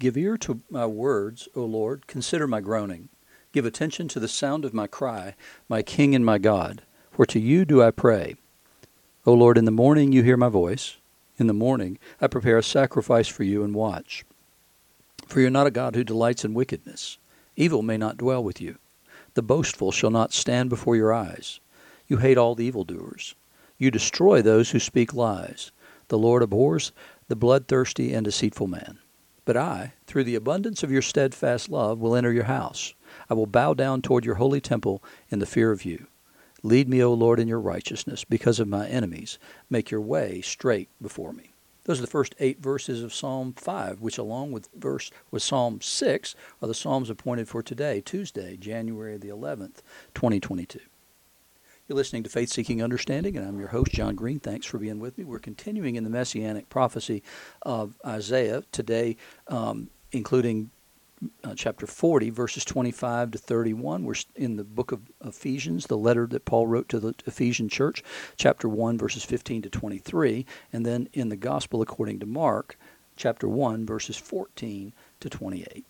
Give ear to my words, O Lord. Consider my groaning. Give attention to the sound of my cry, my King and my God. For to you do I pray. O Lord, in the morning you hear my voice. In the morning I prepare a sacrifice for you and watch. For you are not a God who delights in wickedness. Evil may not dwell with you. The boastful shall not stand before your eyes. You hate all the evildoers. You destroy those who speak lies. The Lord abhors the bloodthirsty and deceitful man. But I, through the abundance of your steadfast love, will enter your house. I will bow down toward your holy temple in the fear of you. Lead me, O Lord, in your righteousness because of my enemies. Make your way straight before me. Those are the first eight verses of Psalm 5, which, along with verse with Psalm 6, are the psalms appointed for today, Tuesday, January the 11th, 2022. You're listening to Faith Seeking Understanding, and I'm your host, John Green. Thanks for being with me. We're continuing in the messianic prophecy of Isaiah today, um, including uh, chapter 40, verses 25 to 31. We're in the book of Ephesians, the letter that Paul wrote to the Ephesian church, chapter 1, verses 15 to 23. And then in the Gospel according to Mark, chapter 1, verses 14 to 28.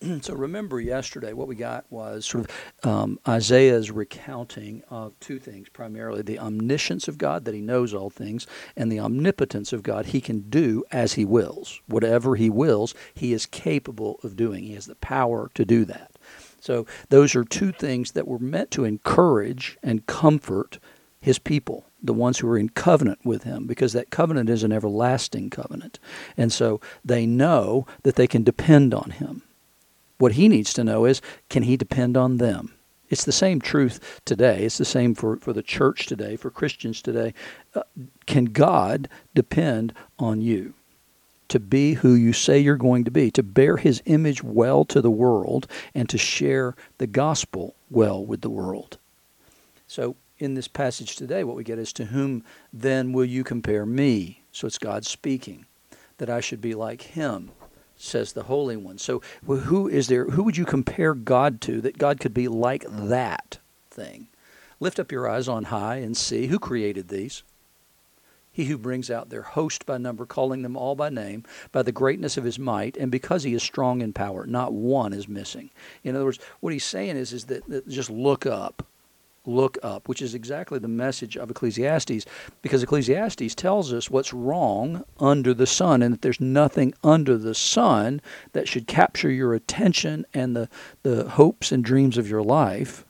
so remember yesterday what we got was sort of um, Isaiah's recounting of two things primarily the omniscience of God, that he knows all things, and the omnipotence of God, he can do as he wills. Whatever he wills, he is capable of doing. He has the power to do that. So those are two things that were meant to encourage and comfort his people the ones who are in covenant with him because that covenant is an everlasting covenant. And so they know that they can depend on him. What he needs to know is can he depend on them? It's the same truth today. It's the same for, for the church today, for Christians today. Uh, can God depend on you to be who you say you're going to be, to bear his image well to the world, and to share the gospel well with the world? So, in this passage today, what we get is to whom then will you compare me? So it's God speaking, that I should be like him says the Holy One. So who is there? Who would you compare God to that God could be like that thing? Lift up your eyes on high and see who created these. He who brings out their host by number, calling them all by name, by the greatness of his might, and because he is strong in power, not one is missing. In other words, what he's saying is, is that, that just look up look up, which is exactly the message of Ecclesiastes, because Ecclesiastes tells us what's wrong under the sun and that there's nothing under the sun that should capture your attention and the, the hopes and dreams of your life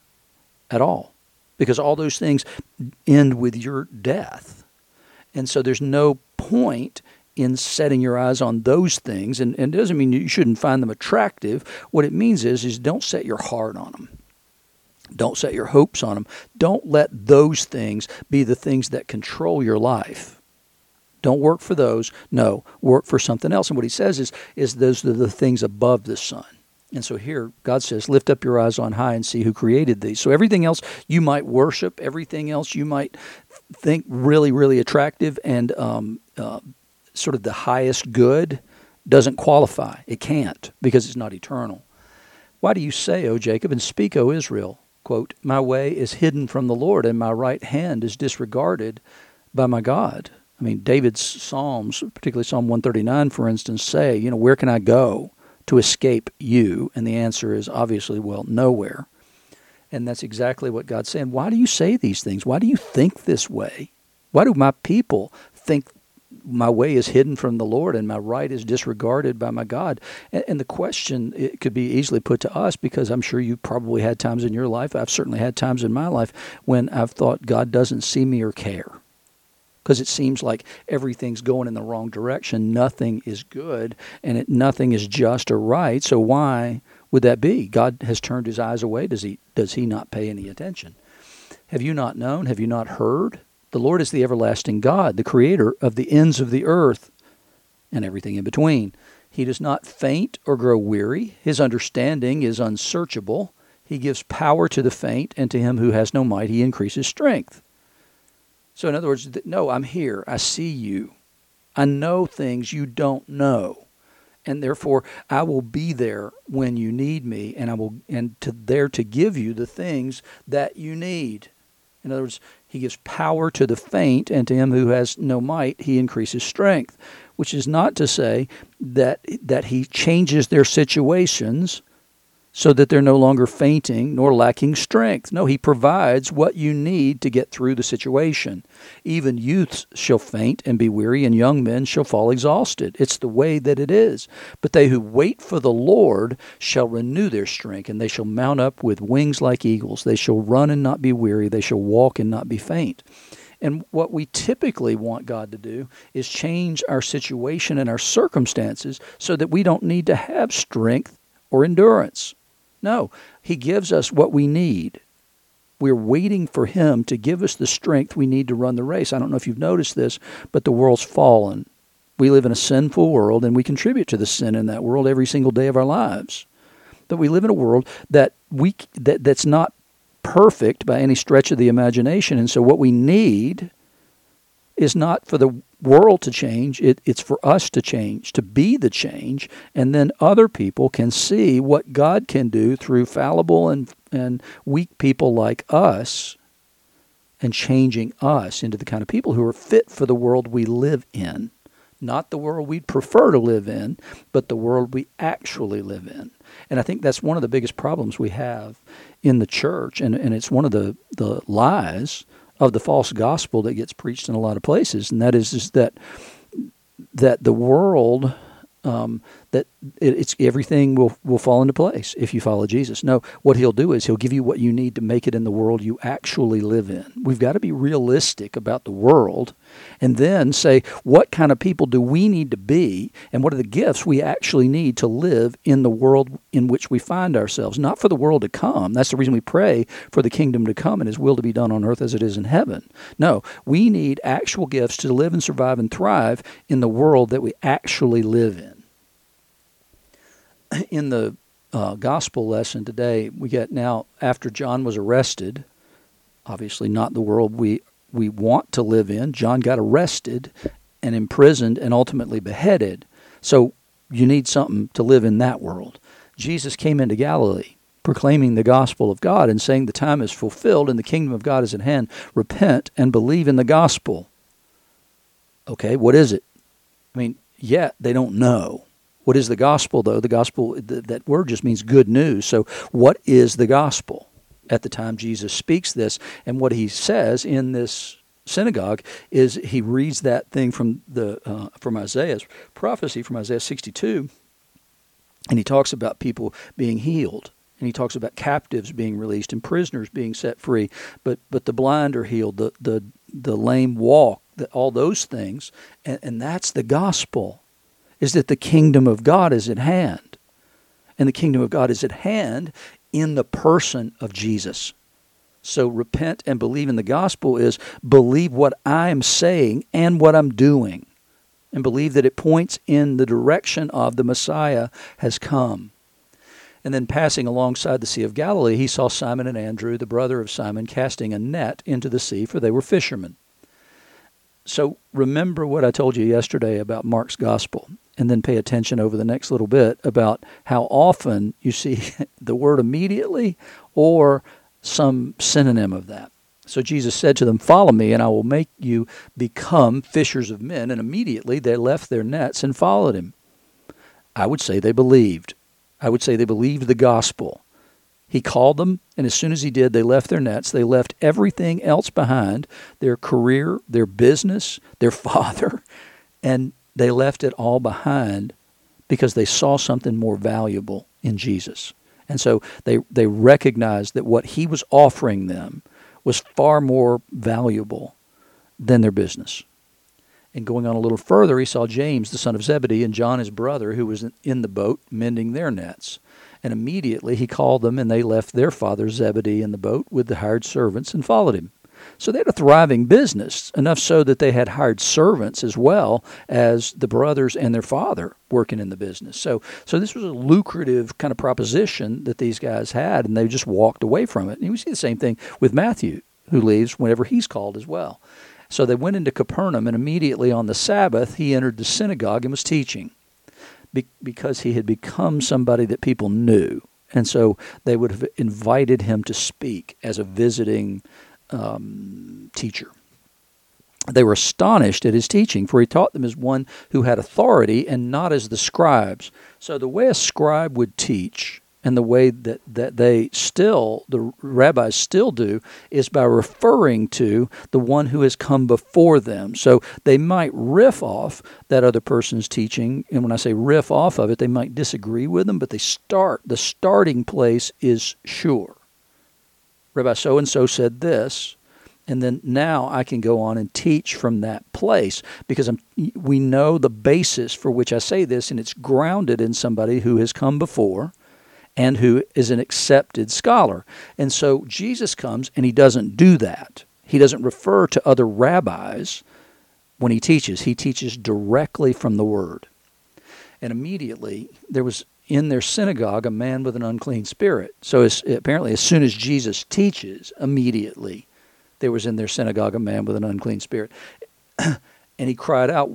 at all. Because all those things end with your death. And so there's no point in setting your eyes on those things. And, and it doesn't mean you shouldn't find them attractive. What it means is, is don't set your heart on them don't set your hopes on them. Don't let those things be the things that control your life. Don't work for those. No, work for something else. And what he says is, is those are the things above the sun. And so here, God says, lift up your eyes on high and see who created these. So everything else you might worship, everything else you might think really, really attractive and um, uh, sort of the highest good doesn't qualify. It can't because it's not eternal. Why do you say, O Jacob, and speak, O Israel? Quote, My way is hidden from the Lord, and my right hand is disregarded by my God. I mean, David's Psalms, particularly Psalm 139, for instance, say, you know, where can I go to escape you? And the answer is obviously, well, nowhere. And that's exactly what God's saying. Why do you say these things? Why do you think this way? Why do my people think my way is hidden from the Lord and my right is disregarded by my God. And, and, the question it could be easily put to us because I'm sure you probably had times in your life. I've certainly had times in my life when I've thought God doesn't see me or care. Because it seems like everything's going in the wrong direction. Nothing is good and it, nothing is just or right. So why would that be? God has turned his eyes away. Does he, does he not pay any attention? Have you not known? Have you not heard? The Lord is the everlasting God, the creator of the ends of the earth and everything in between. He does not faint or grow weary. His understanding is unsearchable. He gives power to the faint, and to him who has no might, he increases strength. So, in other words, no, I'm here. I see you. I know things you don't know. And therefore, I will be there when you need me, and I will and to there to give you the things that you need. In other words, He gives power to the faint, and to him who has no might, he increases strength. Which is not to say that that he changes their situations so that they're no longer fainting nor lacking strength. No, he provides what you need to get through the situation. Even youths shall faint and be weary, and young men shall fall exhausted. It's the way that it is. But they who wait for the Lord shall renew their strength, and they shall mount up with wings like eagles. They shall run and not be weary, they shall walk and not be faint. And what we typically want God to do is change our situation and our circumstances so that we don't need to have strength or endurance. No, He gives us what we need. We're waiting for Him to give us the strength we need to run the race. I don't know if you've noticed this, but the world's fallen. We live in a sinful world and we contribute to the sin in that world every single day of our lives. But we live in a world that we that, that's not perfect by any stretch of the imagination. And so what we need is not for the world to change, it, it's for us to change, to be the change, and then other people can see what God can do through fallible and, and weak people like us and changing us into the kind of people who are fit for the world we live in. Not the world we'd prefer to live in, but the world we actually live in. And I think that's one of the biggest problems we have in the church, and, and it's one of the, the lies of the false gospel that gets preached in a lot of places, and that is, is that that the world um, that it's everything will will fall into place if you follow Jesus. No, what he'll do is he'll give you what you need to make it in the world you actually live in. We've got to be realistic about the world and then say what kind of people do we need to be and what are the gifts we actually need to live in the world in which we find ourselves, not for the world to come. That's the reason we pray for the kingdom to come and his will to be done on earth as it is in heaven. No, we need actual gifts to live and survive and thrive in the world that we actually live in in the uh, gospel lesson today, we get now after John was arrested, obviously not the world we we want to live in. John got arrested and imprisoned and ultimately beheaded. So you need something to live in that world. Jesus came into Galilee proclaiming the gospel of God and saying the time is fulfilled and the kingdom of God is at hand. Repent and believe in the gospel. Okay, what is it? I mean, yet they don't know. What is the gospel, though? The gospel, that word just means good news. So, what is the gospel? At the time Jesus speaks this, and what he says in this synagogue is he reads that thing from the uh, from Isaiah's prophecy from Isaiah 62, and he talks about people being healed, and he talks about captives being released and prisoners being set free, but but the blind are healed, the the the lame walk, the, all those things, and, and that's the gospel is that the kingdom of God is at hand. And the kingdom of God is at hand in the person of Jesus. So repent and believe in the gospel is believe what I'm saying and what I'm doing. And believe that it points in the direction of the Messiah has come. And then passing alongside the Sea of Galilee, he saw Simon and Andrew, the brother of Simon, casting a net into the sea, for they were fishermen. So remember what I told you yesterday about Mark's gospel and then pay attention over the next little bit about how often you see the word immediately or some synonym of that. So Jesus said to them, Follow me, and I will make you become fishers of men. And immediately they left their nets and followed him. I would say they believed. I would say they believed the gospel. He called them, and as soon as he did, they left their nets. They left everything else behind their career, their business, their father, and they left it all behind because they saw something more valuable in Jesus. And so they, they recognized that what he was offering them was far more valuable than their business. And going on a little further, he saw James, the son of Zebedee, and John, his brother, who was in the boat mending their nets. And immediately he called them, and they left their father Zebedee in the boat with the hired servants and followed him. So they had a thriving business, enough so that they had hired servants as well as the brothers and their father working in the business. So, so this was a lucrative kind of proposition that these guys had, and they just walked away from it. And we see the same thing with Matthew, who leaves whenever he's called as well. So they went into Capernaum, and immediately on the Sabbath, he entered the synagogue and was teaching because he had become somebody that people knew. And so they would have invited him to speak as a visiting um, teacher. They were astonished at his teaching, for he taught them as one who had authority and not as the scribes. So, the way a scribe would teach and the way that, that they still, the rabbis still do, is by referring to the one who has come before them. So they might riff off that other person's teaching, and when I say riff off of it, they might disagree with them, but they start, the starting place is sure. Rabbi so and so said this, and then now I can go on and teach from that place because I'm, we know the basis for which I say this, and it's grounded in somebody who has come before and who is an accepted scholar. And so Jesus comes and he doesn't do that. He doesn't refer to other rabbis when he teaches, he teaches directly from the word. And immediately there was in their synagogue a man with an unclean spirit. So as, apparently, as soon as Jesus teaches, immediately there was in their synagogue a man with an unclean spirit. and he cried out,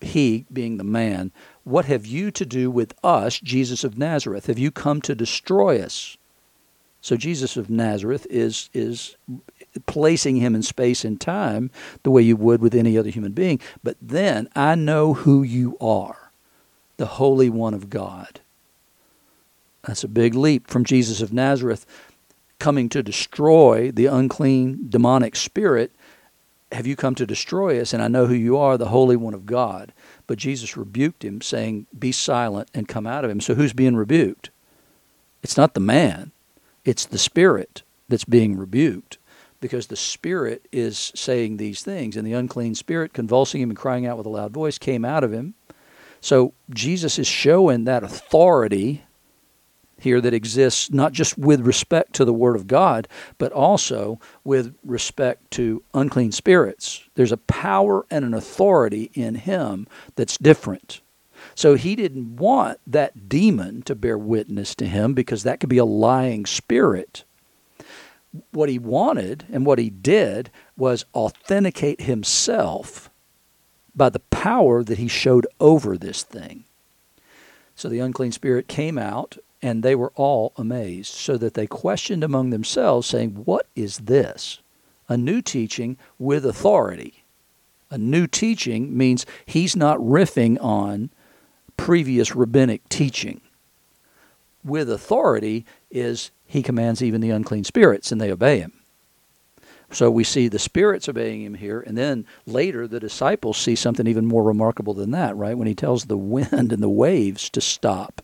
he being the man, What have you to do with us, Jesus of Nazareth? Have you come to destroy us? So Jesus of Nazareth is is placing him in space and time the way you would with any other human being. But then I know who you are, the Holy One of God. That's a big leap from Jesus of Nazareth coming to destroy the unclean demonic spirit. Have you come to destroy us? And I know who you are, the Holy One of God. But Jesus rebuked him, saying, Be silent and come out of him. So who's being rebuked? It's not the man, it's the spirit that's being rebuked because the spirit is saying these things. And the unclean spirit, convulsing him and crying out with a loud voice, came out of him. So Jesus is showing that authority here that exists not just with respect to the Word of God, but also with respect to unclean spirits. There's a power and an authority in Him that's different. So he didn't want that demon to bear witness to him because that could be a lying spirit. What he wanted and what he did was authenticate himself by the power that he showed over this thing. So the unclean spirit came out and they were all amazed, so that they questioned among themselves, saying, What is this? A new teaching with authority. A new teaching means he's not riffing on previous rabbinic teaching. With authority is he commands even the unclean spirits, and they obey him. So we see the spirits obeying him here, and then later the disciples see something even more remarkable than that, right? When he tells the wind and the waves to stop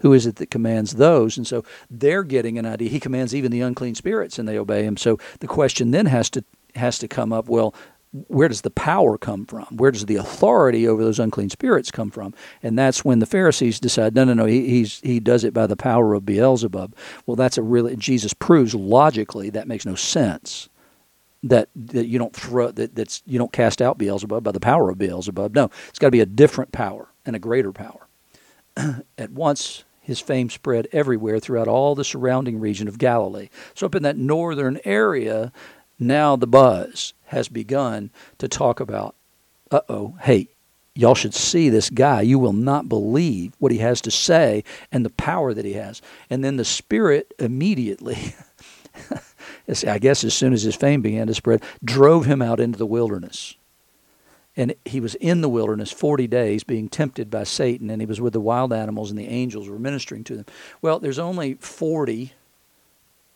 who is it that commands those? And so they're getting an idea. He commands even the unclean spirits, and they obey him. So the question then has to has to come up. Well, where does the power come from? Where does the authority over those unclean spirits come from? And that's when the Pharisees decide, no, no, no, he, he does it by the power of Beelzebub. Well, that's a really, Jesus proves logically that makes no sense. That, that you don't throw that that's you don't cast out Beelzebub by the power of Beelzebub. No, it's got to be a different power and a greater power. At once his fame spread everywhere throughout all the surrounding region of Galilee. So, up in that northern area, now the buzz has begun to talk about, uh oh, hey, y'all should see this guy. You will not believe what he has to say and the power that he has. And then the Spirit immediately, I guess as soon as his fame began to spread, drove him out into the wilderness and he was in the wilderness 40 days being tempted by Satan, and he was with the wild animals, and the angels were ministering to them. Well, there's only 40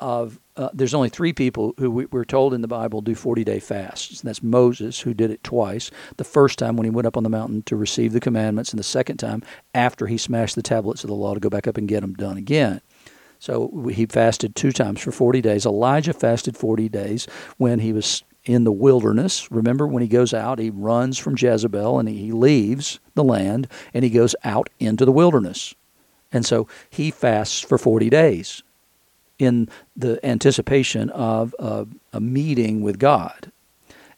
of, uh, there's only three people who we, we're told in the Bible do 40 day fasts. And that's Moses, who did it twice. The first time when he went up on the mountain to receive the commandments, and the second time after he smashed the tablets of the law to go back up and get them done again. So he fasted two times for 40 days. Elijah fasted 40 days when he was in the wilderness. Remember, when he goes out, he runs from Jezebel and he leaves the land and he goes out into the wilderness. And so he fasts for 40 days in the anticipation of a, a meeting with God.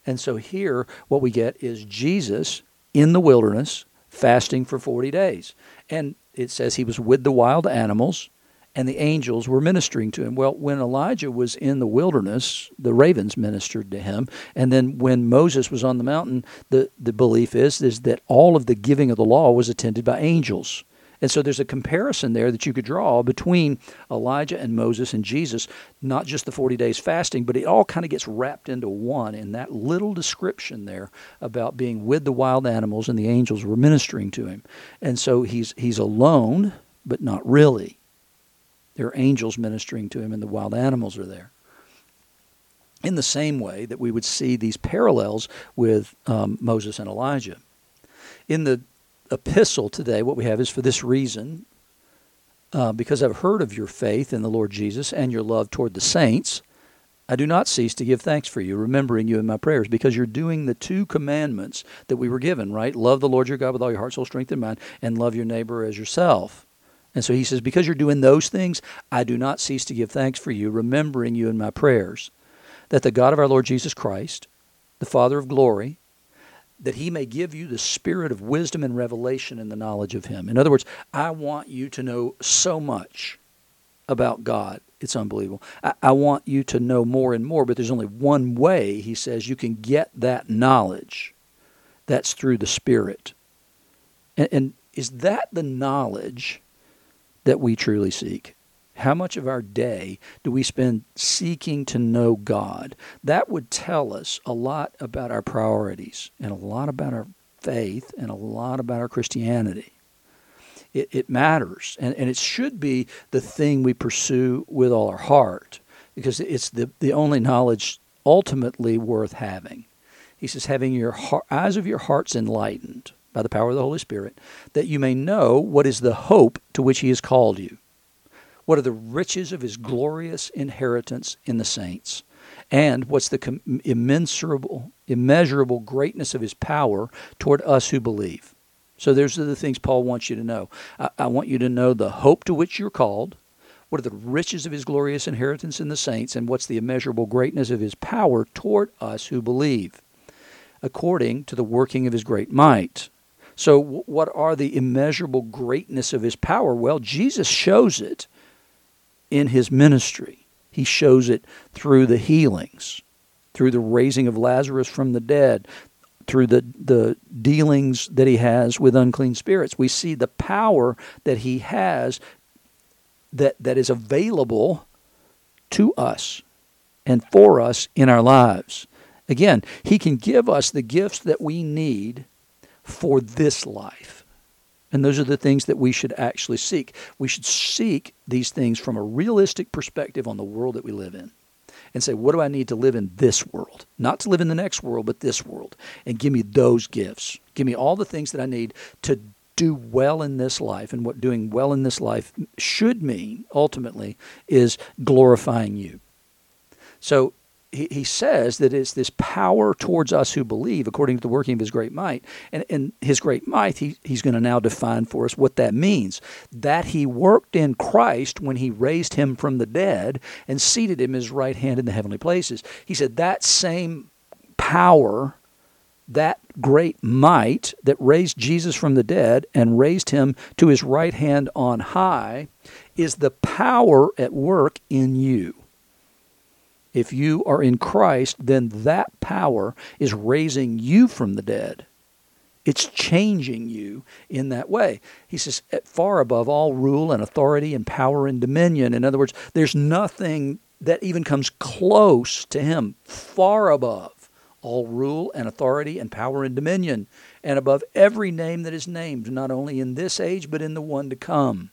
And so here, what we get is Jesus in the wilderness fasting for 40 days. And it says he was with the wild animals and the angels were ministering to him. Well, when Elijah was in the wilderness, the ravens ministered to him. And then when Moses was on the mountain, the, the belief is, is that all of the giving of the law was attended by angels. And so there's a comparison there that you could draw between Elijah and Moses and Jesus, not just the 40 days fasting, but it all kind of gets wrapped into one in that little description there about being with the wild animals and the angels were ministering to him. And so he's he's alone, but not really. There are angels ministering to him and the wild animals are there in the same way that we would see these parallels with um, Moses and Elijah. In the epistle today, what we have is for this reason, uh, because I've heard of your faith in the Lord Jesus and your love toward the saints, I do not cease to give thanks for you, remembering you in my prayers, because you're doing the two commandments that we were given, right? Love the Lord your God with all your heart, soul, strength, and mind, and love your neighbor as yourself. And so he says, Because you're doing those things, I do not cease to give thanks for you, remembering you in my prayers that the God of our Lord Jesus Christ, the Father of glory, that he may give you the spirit of wisdom and revelation in the knowledge of him. In other words, I want you to know so much about God. It's unbelievable. I, I, want you to know more and more, but there's only one way, he says, you can get that knowledge. That's through the Spirit. And, and is that the knowledge that we truly seek? How much of our day do we spend seeking to know God? That would tell us a lot about our priorities and a lot about our faith and a lot about our Christianity. It, it matters, and, and it should be the thing we pursue with all our heart because it's the, the only knowledge ultimately worth having. He says, having your heart, eyes of your hearts enlightened by the power of the Holy Spirit, that you may know what is the hope to which He has called you what are the riches of his glorious inheritance in the saints? And what's the immensurable, immeasurable greatness of his power toward us who believe? So, those are the things Paul wants you to know. I, I want you to know the hope to which you're called, what are the riches of his glorious inheritance in the saints, and what's the immeasurable greatness of his power toward us who believe, according to the working of his great might. So, what are the immeasurable greatness of his power? Well, Jesus shows it in his ministry. He shows it through the healings, through the raising of Lazarus from the dead, through the, the dealings that he has with unclean spirits. We see the power that he has that, that is available to us and for us in our lives. Again, he can give us the gifts that we need for this life. And those are the things that we should actually seek. We should seek these things from a realistic perspective on the world that we live in and say, what do I need to live in this world? Not to live in the next world, but this world. And give me those gifts. Give me all the things that I need to do well in this life. And what doing well in this life should mean, ultimately, is glorifying you. So he, he says that it's this power towards us who believe according to the working of his great might. And, and his great might, he, he's going to now define for us what that means. That he worked in Christ when he raised him from the dead and seated him his right hand in the heavenly places. He said that same power, that great might that raised Jesus from the dead and raised him to his right hand on high is the power at work in you. If you are in Christ, then that power is raising you from the dead. It's changing you in that way. He says, far above all rule and authority and power and dominion. In other words, there's nothing that even comes close to him, far above all rule and authority and power and dominion, and above every name that is named, not only in this age, but in the one to come.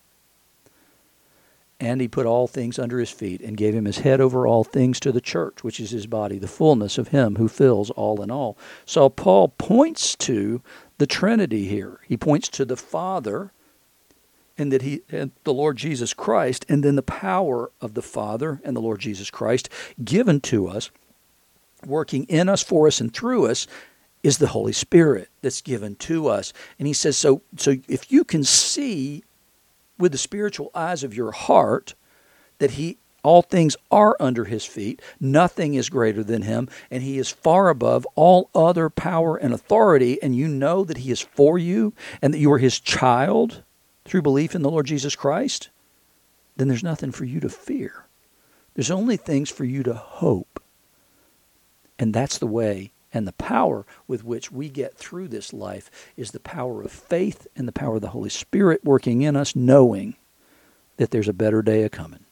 And he put all things under his feet and gave him his head over all things to the church, which is his body, the fullness of him who fills all in all. So Paul points to the Trinity here. He points to the Father and that he and the Lord Jesus Christ, and then the power of the Father and the Lord Jesus Christ given to us, working in us, for us, and through us, is the Holy Spirit that's given to us. And he says, so so if you can see with the spiritual eyes of your heart that he all things are under his feet. Nothing is greater than him and he is far above all other power and authority. And you know that he is for you and that you are his child through belief in the Lord Jesus Christ. Then there's nothing for you to fear. There's only things for you to hope. And that's the way And the power with which we get through this life is the power of faith and the power of the Holy Spirit working in us, knowing that there's a better day a coming.